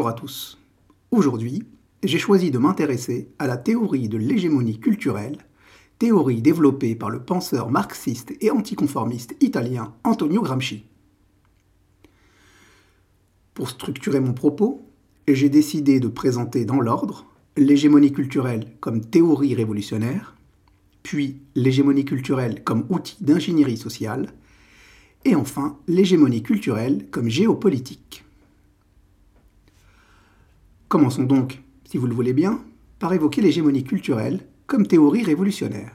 Bonjour à tous. Aujourd'hui, j'ai choisi de m'intéresser à la théorie de l'hégémonie culturelle, théorie développée par le penseur marxiste et anticonformiste italien Antonio Gramsci. Pour structurer mon propos, j'ai décidé de présenter dans l'ordre l'hégémonie culturelle comme théorie révolutionnaire, puis l'hégémonie culturelle comme outil d'ingénierie sociale, et enfin l'hégémonie culturelle comme géopolitique. Commençons donc, si vous le voulez bien, par évoquer l'hégémonie culturelle comme théorie révolutionnaire.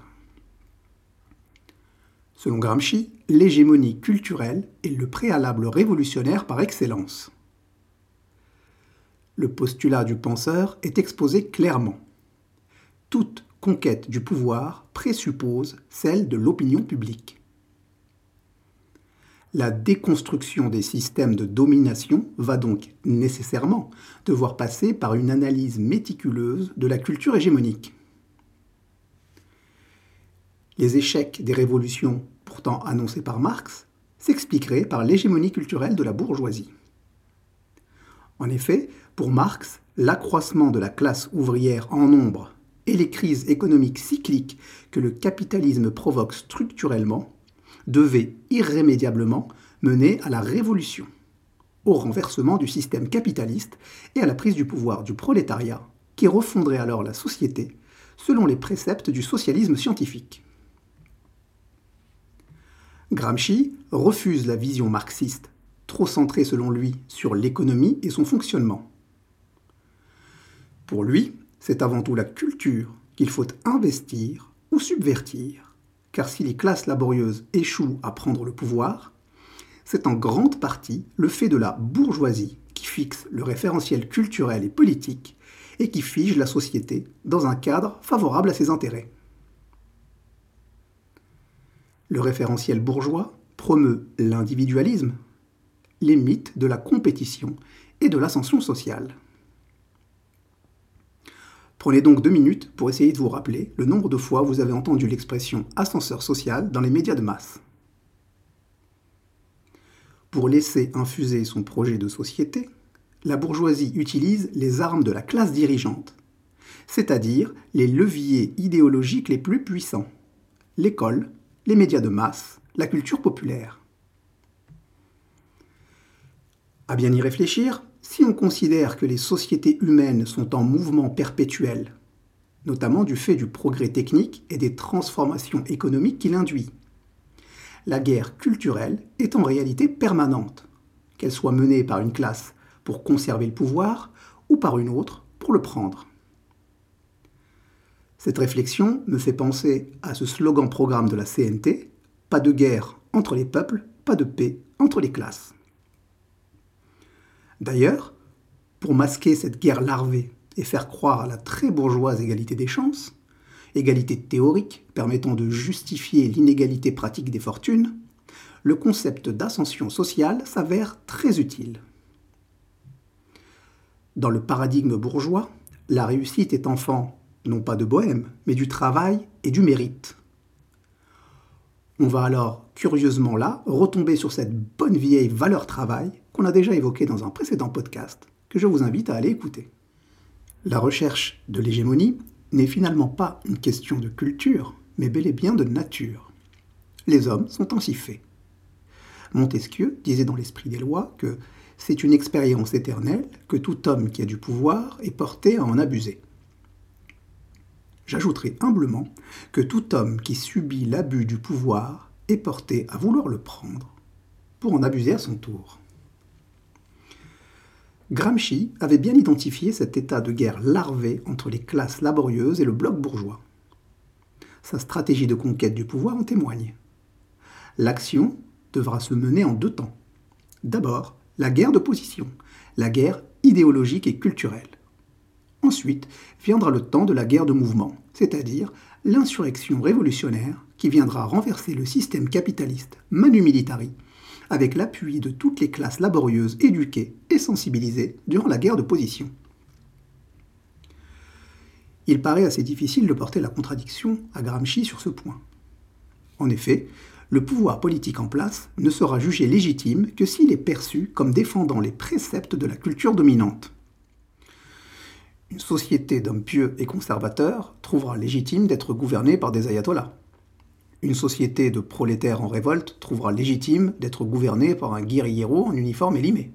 Selon Gramsci, l'hégémonie culturelle est le préalable révolutionnaire par excellence. Le postulat du penseur est exposé clairement. Toute conquête du pouvoir présuppose celle de l'opinion publique. La déconstruction des systèmes de domination va donc nécessairement devoir passer par une analyse méticuleuse de la culture hégémonique. Les échecs des révolutions pourtant annoncés par Marx s'expliqueraient par l'hégémonie culturelle de la bourgeoisie. En effet, pour Marx, l'accroissement de la classe ouvrière en nombre et les crises économiques cycliques que le capitalisme provoque structurellement devaient irrémédiablement mener à la révolution, au renversement du système capitaliste et à la prise du pouvoir du prolétariat, qui refondrait alors la société selon les préceptes du socialisme scientifique. Gramsci refuse la vision marxiste, trop centrée selon lui sur l'économie et son fonctionnement. Pour lui, c'est avant tout la culture qu'il faut investir ou subvertir, car si les classes laborieuses échouent à prendre le pouvoir, c'est en grande partie le fait de la bourgeoisie qui fixe le référentiel culturel et politique et qui fige la société dans un cadre favorable à ses intérêts. Le référentiel bourgeois promeut l'individualisme, les mythes de la compétition et de l'ascension sociale. Prenez donc deux minutes pour essayer de vous rappeler le nombre de fois vous avez entendu l'expression ascenseur social dans les médias de masse. Pour laisser infuser son projet de société, la bourgeoisie utilise les armes de la classe dirigeante, c'est-à-dire les leviers idéologiques les plus puissants, l'école, les médias de masse, la culture populaire. À bien y réfléchir, si on considère que les sociétés humaines sont en mouvement perpétuel, notamment du fait du progrès technique et des transformations économiques qu'il induit, la guerre culturelle est en réalité permanente, qu'elle soit menée par une classe pour conserver le pouvoir ou par une autre pour le prendre. Cette réflexion me fait penser à ce slogan programme de la CNT, Pas de guerre entre les peuples, pas de paix entre les classes. D'ailleurs, pour masquer cette guerre larvée et faire croire à la très bourgeoise égalité des chances, égalité théorique permettant de justifier l'inégalité pratique des fortunes, le concept d'ascension sociale s'avère très utile. Dans le paradigme bourgeois, la réussite est enfant non pas de bohème, mais du travail et du mérite. On va alors, curieusement là, retomber sur cette bonne vieille valeur travail qu'on a déjà évoquée dans un précédent podcast, que je vous invite à aller écouter. La recherche de l'hégémonie n'est finalement pas une question de culture, mais bel et bien de nature. Les hommes sont ainsi faits. Montesquieu disait dans l'esprit des lois que c'est une expérience éternelle que tout homme qui a du pouvoir est porté à en abuser. J'ajouterai humblement que tout homme qui subit l'abus du pouvoir est porté à vouloir le prendre pour en abuser à son tour. Gramsci avait bien identifié cet état de guerre larvé entre les classes laborieuses et le bloc bourgeois. Sa stratégie de conquête du pouvoir en témoigne. L'action devra se mener en deux temps. D'abord, la guerre d'opposition, la guerre idéologique et culturelle. Ensuite viendra le temps de la guerre de mouvement, c'est-à-dire l'insurrection révolutionnaire qui viendra renverser le système capitaliste manu militari avec l'appui de toutes les classes laborieuses éduquées et sensibilisées durant la guerre de position. Il paraît assez difficile de porter la contradiction à Gramsci sur ce point. En effet, le pouvoir politique en place ne sera jugé légitime que s'il est perçu comme défendant les préceptes de la culture dominante, Une société d'hommes pieux et conservateurs trouvera légitime d'être gouvernée par des ayatollahs. Une société de prolétaires en révolte trouvera légitime d'être gouvernée par un guerriero en uniforme élimé.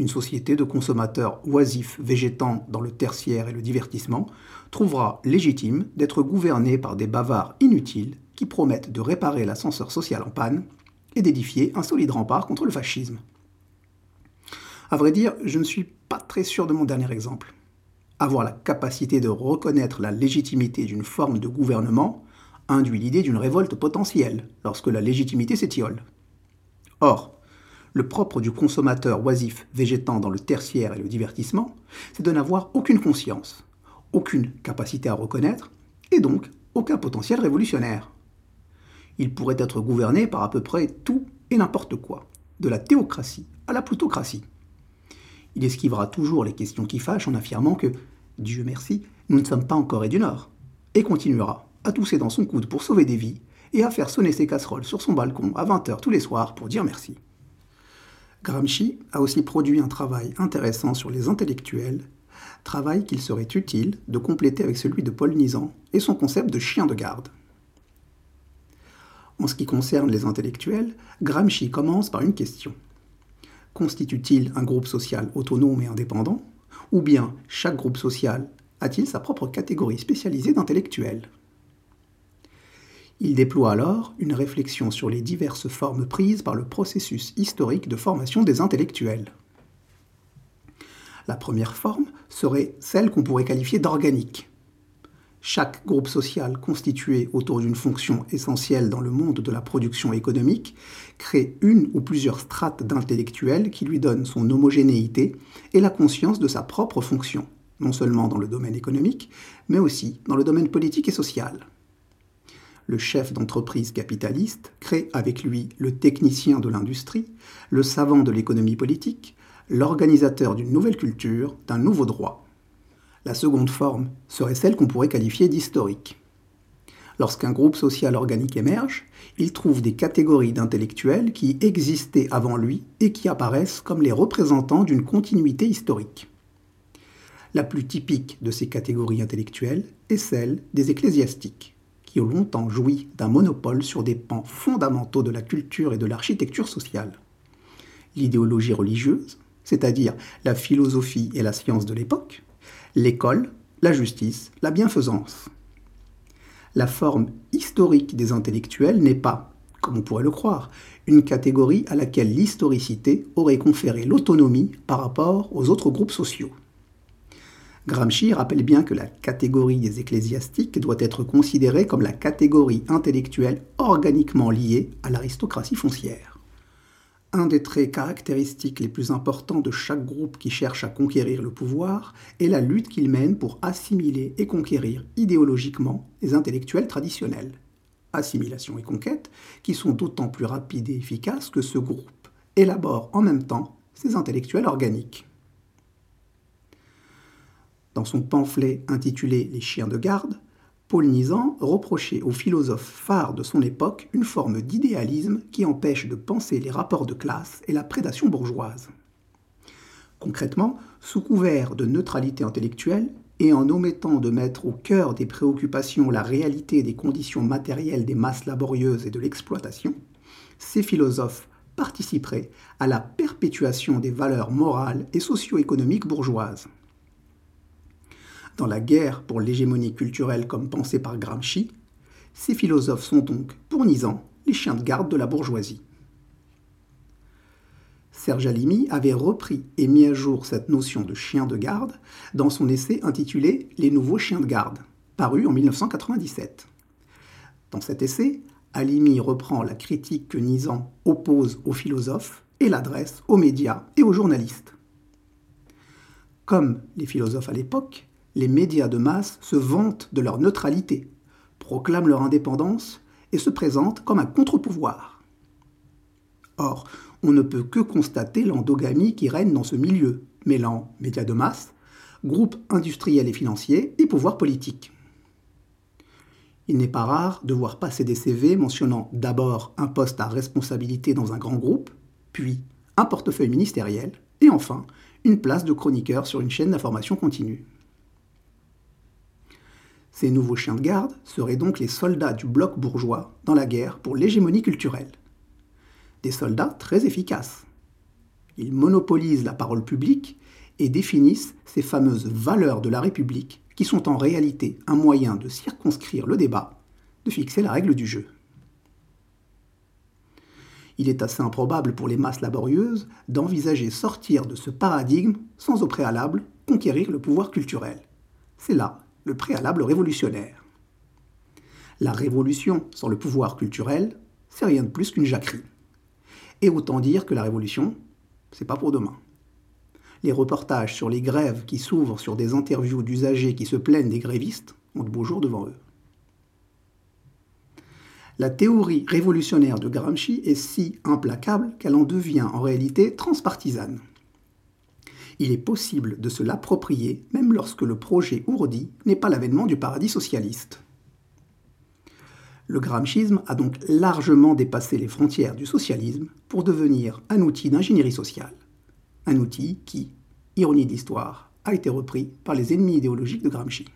Une société de consommateurs oisifs végétant dans le tertiaire et le divertissement trouvera légitime d'être gouvernée par des bavards inutiles qui promettent de réparer l'ascenseur social en panne et d'édifier un solide rempart contre le fascisme. À vrai dire, je ne suis pas très sûr de mon dernier exemple. Avoir la capacité de reconnaître la légitimité d'une forme de gouvernement induit l'idée d'une révolte potentielle lorsque la légitimité s'étiole. Or, le propre du consommateur oisif végétant dans le tertiaire et le divertissement, c'est de n'avoir aucune conscience, aucune capacité à reconnaître, et donc aucun potentiel révolutionnaire. Il pourrait être gouverné par à peu près tout et n'importe quoi, de la théocratie à la plutocratie. Il esquivera toujours les questions qui fâchent en affirmant que, Dieu merci, nous ne sommes pas en Corée du Nord, et continuera à tousser dans son coude pour sauver des vies et à faire sonner ses casseroles sur son balcon à 20h tous les soirs pour dire merci. Gramsci a aussi produit un travail intéressant sur les intellectuels, travail qu'il serait utile de compléter avec celui de Paul Nizan et son concept de chien de garde. En ce qui concerne les intellectuels, Gramsci commence par une question. Constitue-t-il un groupe social autonome et indépendant Ou bien chaque groupe social a-t-il sa propre catégorie spécialisée d'intellectuels? Il déploie alors une réflexion sur les diverses formes prises par le processus historique de formation des intellectuels. La première forme serait celle qu'on pourrait qualifier d'organique. Chaque groupe social constitué autour d'une fonction essentielle dans le monde de la production économique crée une ou plusieurs strates d'intellectuels qui lui donnent son homogénéité et la conscience de sa propre fonction, non seulement dans le domaine économique, mais aussi dans le domaine politique et social le chef d'entreprise capitaliste, crée avec lui le technicien de l'industrie, le savant de l'économie politique, l'organisateur d'une nouvelle culture, d'un nouveau droit. La seconde forme serait celle qu'on pourrait qualifier d'historique. Lorsqu'un groupe social organique émerge, il trouve des catégories d'intellectuels qui existaient avant lui et qui apparaissent comme les représentants d'une continuité historique. La plus typique de ces catégories intellectuelles est celle des ecclésiastiques qui ont longtemps joui d'un monopole sur des pans fondamentaux de la culture et de l'architecture sociale. L'idéologie religieuse, c'est-à-dire la philosophie et la science de l'époque, l'école, la justice, la bienfaisance. La forme historique des intellectuels n'est pas, comme on pourrait le croire, une catégorie à laquelle l'historicité aurait conféré l'autonomie par rapport aux autres groupes sociaux. Gramsci rappelle bien que la catégorie des ecclésiastiques doit être considérée comme la catégorie intellectuelle organiquement liée à l'aristocratie foncière. Un des traits caractéristiques les plus importants de chaque groupe qui cherche à conquérir le pouvoir est la lutte qu'il mène pour assimiler et conquérir idéologiquement les intellectuels traditionnels. Assimilation et conquête qui sont d'autant plus rapides et efficaces que ce groupe élabore en même temps ces intellectuels organiques. Dans son pamphlet intitulé Les chiens de garde, Paul Nizan reprochait aux philosophes phares de son époque une forme d'idéalisme qui empêche de penser les rapports de classe et la prédation bourgeoise. Concrètement, sous couvert de neutralité intellectuelle et en omettant de mettre au cœur des préoccupations la réalité des conditions matérielles des masses laborieuses et de l'exploitation, ces philosophes participeraient à la perpétuation des valeurs morales et socio-économiques bourgeoises dans la guerre pour l'hégémonie culturelle comme pensée par Gramsci, ces philosophes sont donc, pour Nizan, les chiens de garde de la bourgeoisie. Serge Alimi avait repris et mis à jour cette notion de chien de garde dans son essai intitulé Les nouveaux chiens de garde, paru en 1997. Dans cet essai, Alimi reprend la critique que Nizan oppose aux philosophes et l'adresse aux médias et aux journalistes. Comme les philosophes à l'époque, les médias de masse se vantent de leur neutralité, proclament leur indépendance et se présentent comme un contre-pouvoir. Or, on ne peut que constater l'endogamie qui règne dans ce milieu, mêlant médias de masse, groupes industriels et financiers et pouvoirs politiques. Il n'est pas rare de voir passer des CV mentionnant d'abord un poste à responsabilité dans un grand groupe, puis un portefeuille ministériel, et enfin une place de chroniqueur sur une chaîne d'information continue. Ces nouveaux chiens de garde seraient donc les soldats du bloc bourgeois dans la guerre pour l'hégémonie culturelle. Des soldats très efficaces. Ils monopolisent la parole publique et définissent ces fameuses valeurs de la République qui sont en réalité un moyen de circonscrire le débat, de fixer la règle du jeu. Il est assez improbable pour les masses laborieuses d'envisager sortir de ce paradigme sans au préalable conquérir le pouvoir culturel. C'est là le préalable révolutionnaire. La révolution sans le pouvoir culturel, c'est rien de plus qu'une jacquerie. Et autant dire que la révolution, c'est pas pour demain. Les reportages sur les grèves qui s'ouvrent sur des interviews d'usagers qui se plaignent des grévistes ont de beaux jours devant eux. La théorie révolutionnaire de Gramsci est si implacable qu'elle en devient en réalité transpartisane. Il est possible de se l'approprier même lorsque le projet ourdi n'est pas l'avènement du paradis socialiste. Le gramscisme a donc largement dépassé les frontières du socialisme pour devenir un outil d'ingénierie sociale. Un outil qui, ironie d'histoire, a été repris par les ennemis idéologiques de Gramsci.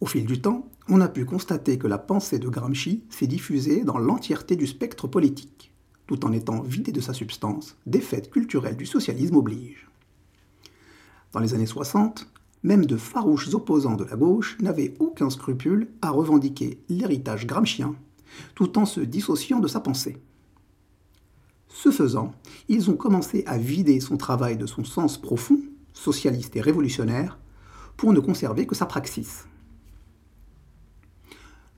Au fil du temps, on a pu constater que la pensée de Gramsci s'est diffusée dans l'entièreté du spectre politique, tout en étant vidée de sa substance, des faits culturels du socialisme obligent. Dans les années 60, même de farouches opposants de la gauche n'avaient aucun scrupule à revendiquer l'héritage gramscien, tout en se dissociant de sa pensée. Ce faisant, ils ont commencé à vider son travail de son sens profond, socialiste et révolutionnaire, pour ne conserver que sa praxis.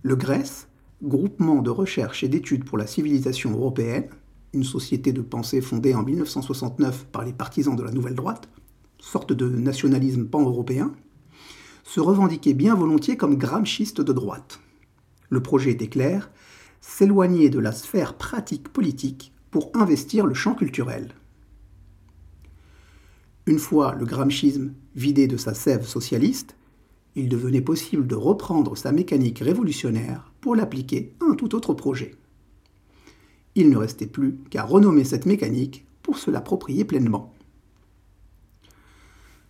Le GRES, Groupement de recherche et d'études pour la civilisation européenne, une société de pensée fondée en 1969 par les partisans de la nouvelle droite, sorte de nationalisme pan-européen, se revendiquait bien volontiers comme gramschiste de droite. Le projet était clair, s'éloigner de la sphère pratique politique pour investir le champ culturel. Une fois le gramschisme vidé de sa sève socialiste, il devenait possible de reprendre sa mécanique révolutionnaire pour l'appliquer à un tout autre projet. Il ne restait plus qu'à renommer cette mécanique pour se l'approprier pleinement.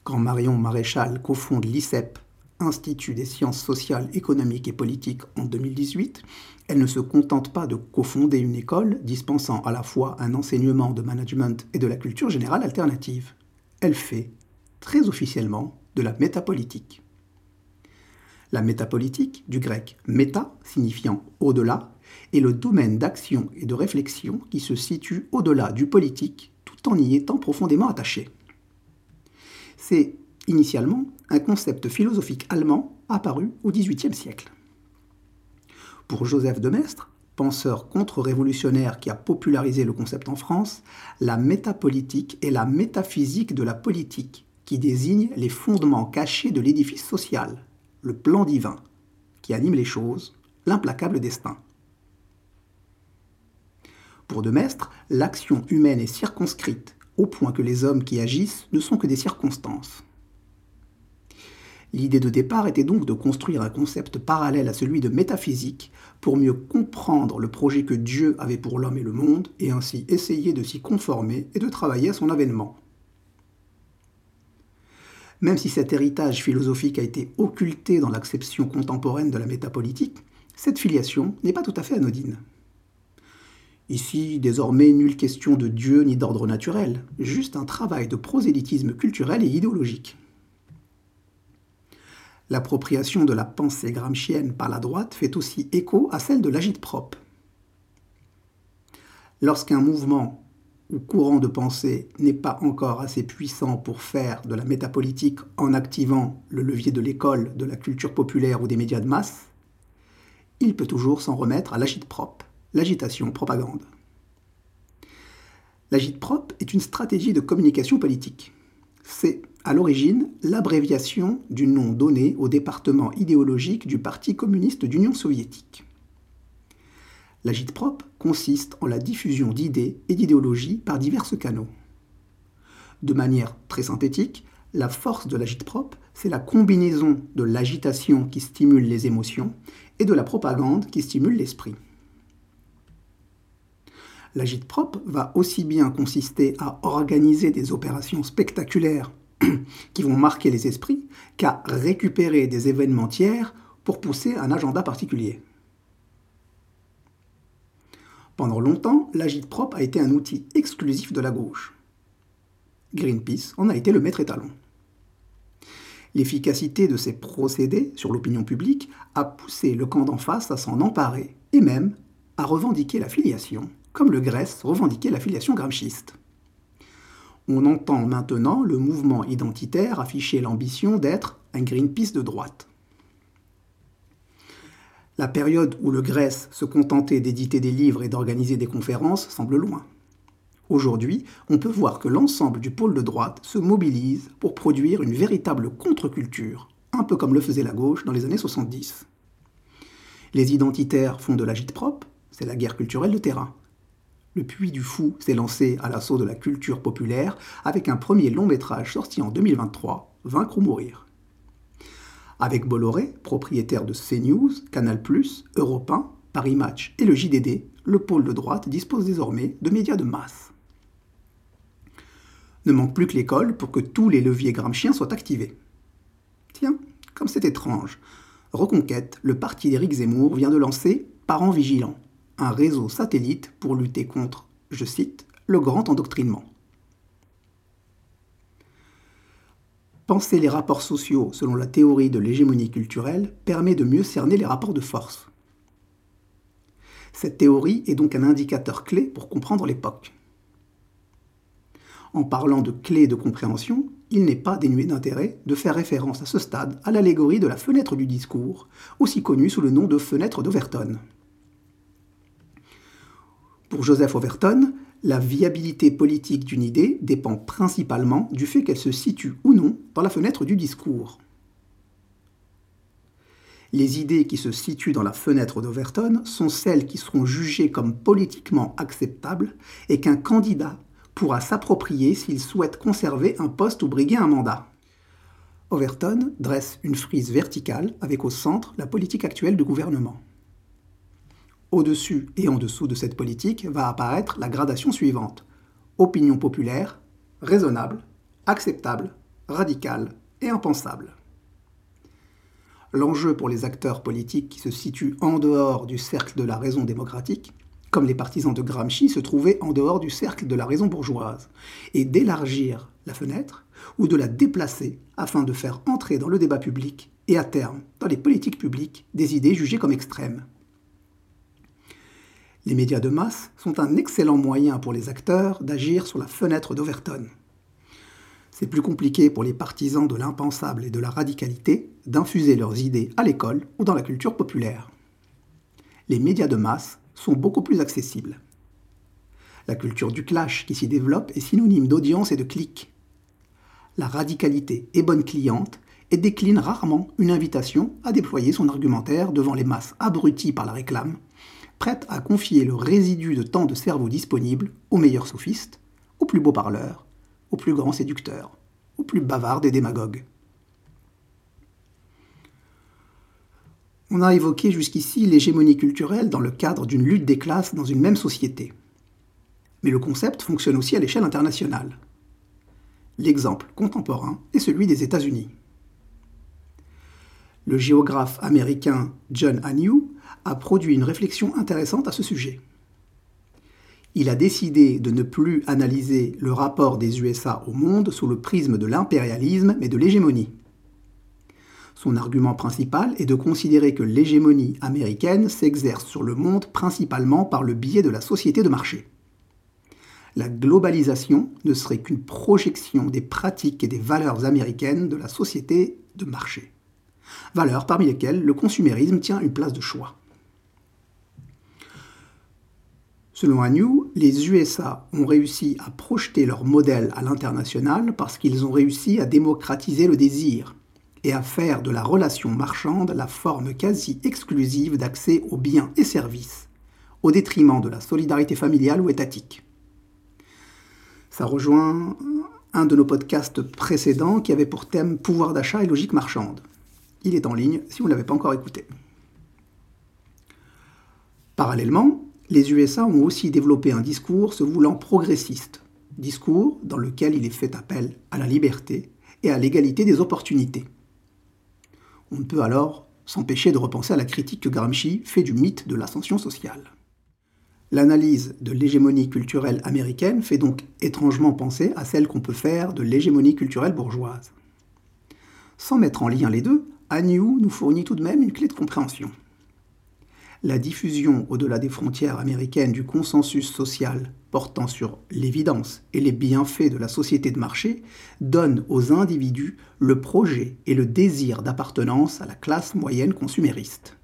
Quand Marion Maréchal cofonde l'ICEP, Institut des sciences sociales, économiques et politiques, en 2018, elle ne se contente pas de cofonder une école dispensant à la fois un enseignement de management et de la culture générale alternative. Elle fait, très officiellement, de la métapolitique. La métapolitique, du grec méta, signifiant au-delà, est le domaine d'action et de réflexion qui se situe au-delà du politique tout en y étant profondément attaché. C'est initialement un concept philosophique allemand apparu au XVIIIe siècle. Pour Joseph de Maistre, penseur contre-révolutionnaire qui a popularisé le concept en France, la métapolitique est la métaphysique de la politique qui désigne les fondements cachés de l'édifice social, le plan divin qui anime les choses, l'implacable destin. Pour De Maistre, l'action humaine est circonscrite, au point que les hommes qui agissent ne sont que des circonstances. L'idée de départ était donc de construire un concept parallèle à celui de métaphysique pour mieux comprendre le projet que Dieu avait pour l'homme et le monde, et ainsi essayer de s'y conformer et de travailler à son avènement. Même si cet héritage philosophique a été occulté dans l'acception contemporaine de la métapolitique, cette filiation n'est pas tout à fait anodine. Ici, désormais, nulle question de Dieu ni d'ordre naturel, juste un travail de prosélytisme culturel et idéologique. L'appropriation de la pensée gramscienne par la droite fait aussi écho à celle de l'agite-propre. Lorsqu'un mouvement ou courant de pensée n'est pas encore assez puissant pour faire de la métapolitique en activant le levier de l'école, de la culture populaire ou des médias de masse, il peut toujours s'en remettre à l'agite-propre, l'agitation propagande. L'agite-propre est une stratégie de communication politique. C'est, à l'origine, l'abréviation du nom donné au département idéologique du Parti communiste d'Union soviétique. L'agite-propre consiste en la diffusion d'idées et d'idéologies par divers canaux. De manière très synthétique, la force de l'agite-propre, c'est la combinaison de l'agitation qui stimule les émotions et de la propagande qui stimule l'esprit. L'agite-propre va aussi bien consister à organiser des opérations spectaculaires qui vont marquer les esprits qu'à récupérer des événements tiers pour pousser un agenda particulier. Pendant longtemps, l'agite-propre a été un outil exclusif de la gauche. Greenpeace en a été le maître étalon. L'efficacité de ces procédés sur l'opinion publique a poussé le camp d'en face à s'en emparer et même à revendiquer la filiation, comme le Grèce revendiquait la filiation gramsciste. On entend maintenant le mouvement identitaire afficher l'ambition d'être un Greenpeace de droite. La période où le Grèce se contentait d'éditer des livres et d'organiser des conférences semble loin. Aujourd'hui, on peut voir que l'ensemble du pôle de droite se mobilise pour produire une véritable contre-culture, un peu comme le faisait la gauche dans les années 70. Les identitaires font de l'agite-propre, c'est la guerre culturelle de terrain. Le Puits du Fou s'est lancé à l'assaut de la culture populaire avec un premier long métrage sorti en 2023, Vaincre ou mourir. Avec Bolloré, propriétaire de CNews, Canal+, Europe 1, Paris Match et le JDD, le pôle de droite dispose désormais de médias de masse. Ne manque plus que l'école pour que tous les leviers gramsciens soient activés. Tiens, comme c'est étrange. Reconquête, le parti d'Éric Zemmour vient de lancer Parents Vigilants, un réseau satellite pour lutter contre, je cite, le grand endoctrinement. Penser les rapports sociaux selon la théorie de l'hégémonie culturelle permet de mieux cerner les rapports de force. Cette théorie est donc un indicateur clé pour comprendre l'époque. En parlant de clés de compréhension, il n'est pas dénué d'intérêt de faire référence à ce stade à l'allégorie de la fenêtre du discours, aussi connue sous le nom de fenêtre d'Overton. Pour Joseph Overton, la viabilité politique d'une idée dépend principalement du fait qu'elle se situe ou non dans la fenêtre du discours. Les idées qui se situent dans la fenêtre d'Overton sont celles qui seront jugées comme politiquement acceptables et qu'un candidat pourra s'approprier s'il souhaite conserver un poste ou briguer un mandat. Overton dresse une frise verticale avec au centre la politique actuelle du gouvernement. Au-dessus et en dessous de cette politique va apparaître la gradation suivante. Opinion populaire, raisonnable, acceptable, radicale et impensable. L'enjeu pour les acteurs politiques qui se situent en dehors du cercle de la raison démocratique, comme les partisans de Gramsci se trouvaient en dehors du cercle de la raison bourgeoise, est d'élargir la fenêtre ou de la déplacer afin de faire entrer dans le débat public et à terme dans les politiques publiques des idées jugées comme extrêmes. Les médias de masse sont un excellent moyen pour les acteurs d'agir sur la fenêtre d'Overton. C'est plus compliqué pour les partisans de l'impensable et de la radicalité d'infuser leurs idées à l'école ou dans la culture populaire. Les médias de masse sont beaucoup plus accessibles. La culture du clash qui s'y développe est synonyme d'audience et de clics. La radicalité est bonne cliente et décline rarement une invitation à déployer son argumentaire devant les masses abruties par la réclame prête à confier le résidu de temps de cerveau disponible aux meilleurs sophistes, aux plus beaux parleurs, aux plus grands séducteurs, aux plus bavards des démagogues. On a évoqué jusqu'ici l'hégémonie culturelle dans le cadre d'une lutte des classes dans une même société. Mais le concept fonctionne aussi à l'échelle internationale. L'exemple contemporain est celui des États-Unis. Le géographe américain John Agnew a produit une réflexion intéressante à ce sujet. Il a décidé de ne plus analyser le rapport des USA au monde sous le prisme de l'impérialisme mais de l'hégémonie. Son argument principal est de considérer que l'hégémonie américaine s'exerce sur le monde principalement par le biais de la société de marché. La globalisation ne serait qu'une projection des pratiques et des valeurs américaines de la société de marché. Valeurs parmi lesquelles le consumérisme tient une place de choix. Selon Agnew, les USA ont réussi à projeter leur modèle à l'international parce qu'ils ont réussi à démocratiser le désir et à faire de la relation marchande la forme quasi exclusive d'accès aux biens et services, au détriment de la solidarité familiale ou étatique. Ça rejoint un de nos podcasts précédents qui avait pour thème pouvoir d'achat et logique marchande. Il est en ligne si vous ne l'avez pas encore écouté. Parallèlement, les USA ont aussi développé un discours se voulant progressiste, discours dans lequel il est fait appel à la liberté et à l'égalité des opportunités. On ne peut alors s'empêcher de repenser à la critique que Gramsci fait du mythe de l'ascension sociale. L'analyse de l'hégémonie culturelle américaine fait donc étrangement penser à celle qu'on peut faire de l'hégémonie culturelle bourgeoise. Sans mettre en lien les deux, Agnew nous fournit tout de même une clé de compréhension. La diffusion au-delà des frontières américaines du consensus social portant sur l'évidence et les bienfaits de la société de marché donne aux individus le projet et le désir d'appartenance à la classe moyenne consumériste.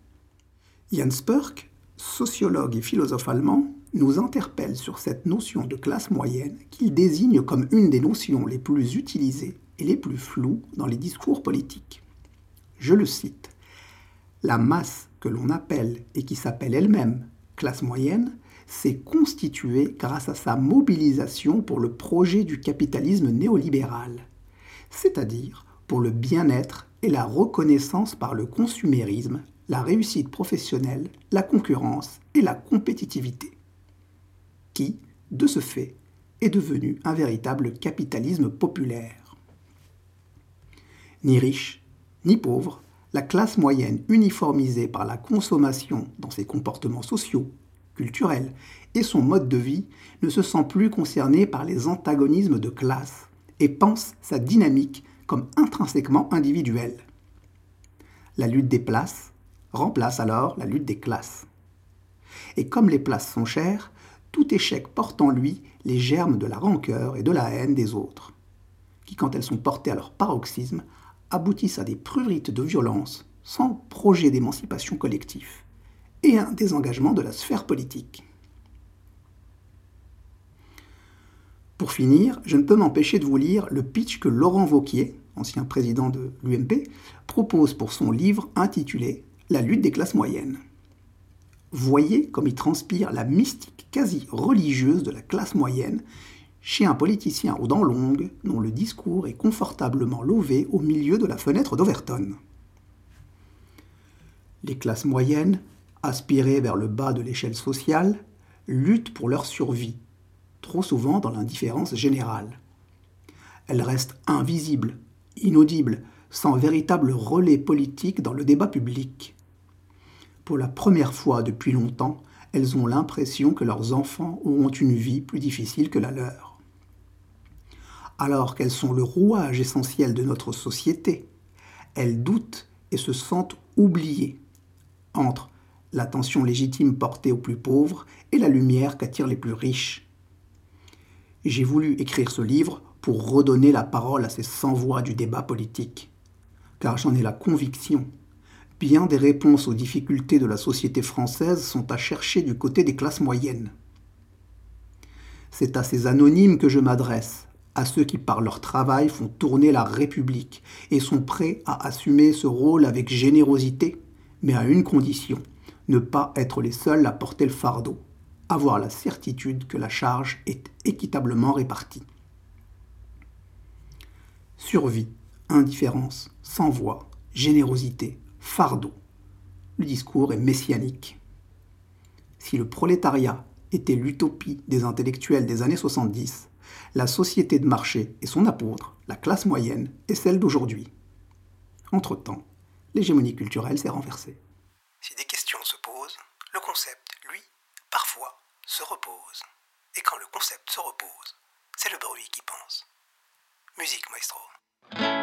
Jan Spurk, sociologue et philosophe allemand, nous interpelle sur cette notion de classe moyenne qu'il désigne comme une des notions les plus utilisées et les plus floues dans les discours politiques. Je le cite. La masse que l'on appelle et qui s'appelle elle-même classe moyenne s'est constituée grâce à sa mobilisation pour le projet du capitalisme néolibéral, c'est-à-dire pour le bien-être et la reconnaissance par le consumérisme, la réussite professionnelle, la concurrence et la compétitivité, qui, de ce fait, est devenu un véritable capitalisme populaire. Ni riche, ni pauvre, la classe moyenne uniformisée par la consommation dans ses comportements sociaux, culturels et son mode de vie ne se sent plus concernée par les antagonismes de classe et pense sa dynamique comme intrinsèquement individuelle. La lutte des places remplace alors la lutte des classes. Et comme les places sont chères, tout échec porte en lui les germes de la rancœur et de la haine des autres, qui quand elles sont portées à leur paroxysme aboutissent à des prurites de violence sans projet d'émancipation collectif et un désengagement de la sphère politique. Pour finir, je ne peux m'empêcher de vous lire le pitch que Laurent Vauquier, ancien président de l'UMP, propose pour son livre intitulé La lutte des classes moyennes. Voyez comme il transpire la mystique quasi religieuse de la classe moyenne chez un politicien aux dents longues dont le discours est confortablement lové au milieu de la fenêtre d'Overton. Les classes moyennes, aspirées vers le bas de l'échelle sociale, luttent pour leur survie, trop souvent dans l'indifférence générale. Elles restent invisibles, inaudibles, sans véritable relais politique dans le débat public. Pour la première fois depuis longtemps, elles ont l'impression que leurs enfants auront une vie plus difficile que la leur alors qu'elles sont le rouage essentiel de notre société, elles doutent et se sentent oubliées entre l'attention légitime portée aux plus pauvres et la lumière qu'attirent les plus riches. J'ai voulu écrire ce livre pour redonner la parole à ces sans-voix du débat politique, car j'en ai la conviction. Bien des réponses aux difficultés de la société française sont à chercher du côté des classes moyennes. C'est à ces anonymes que je m'adresse, à ceux qui par leur travail font tourner la République et sont prêts à assumer ce rôle avec générosité, mais à une condition, ne pas être les seuls à porter le fardeau, avoir la certitude que la charge est équitablement répartie. Survie, indifférence, sans-voix, générosité, fardeau. Le discours est messianique. Si le prolétariat était l'utopie des intellectuels des années 70, la société de marché et son apôtre, la classe moyenne, est celle d'aujourd'hui. Entre-temps, l'hégémonie culturelle s'est renversée. Si des questions se posent, le concept, lui, parfois, se repose. Et quand le concept se repose, c'est le bruit qui pense. Musique, maestro.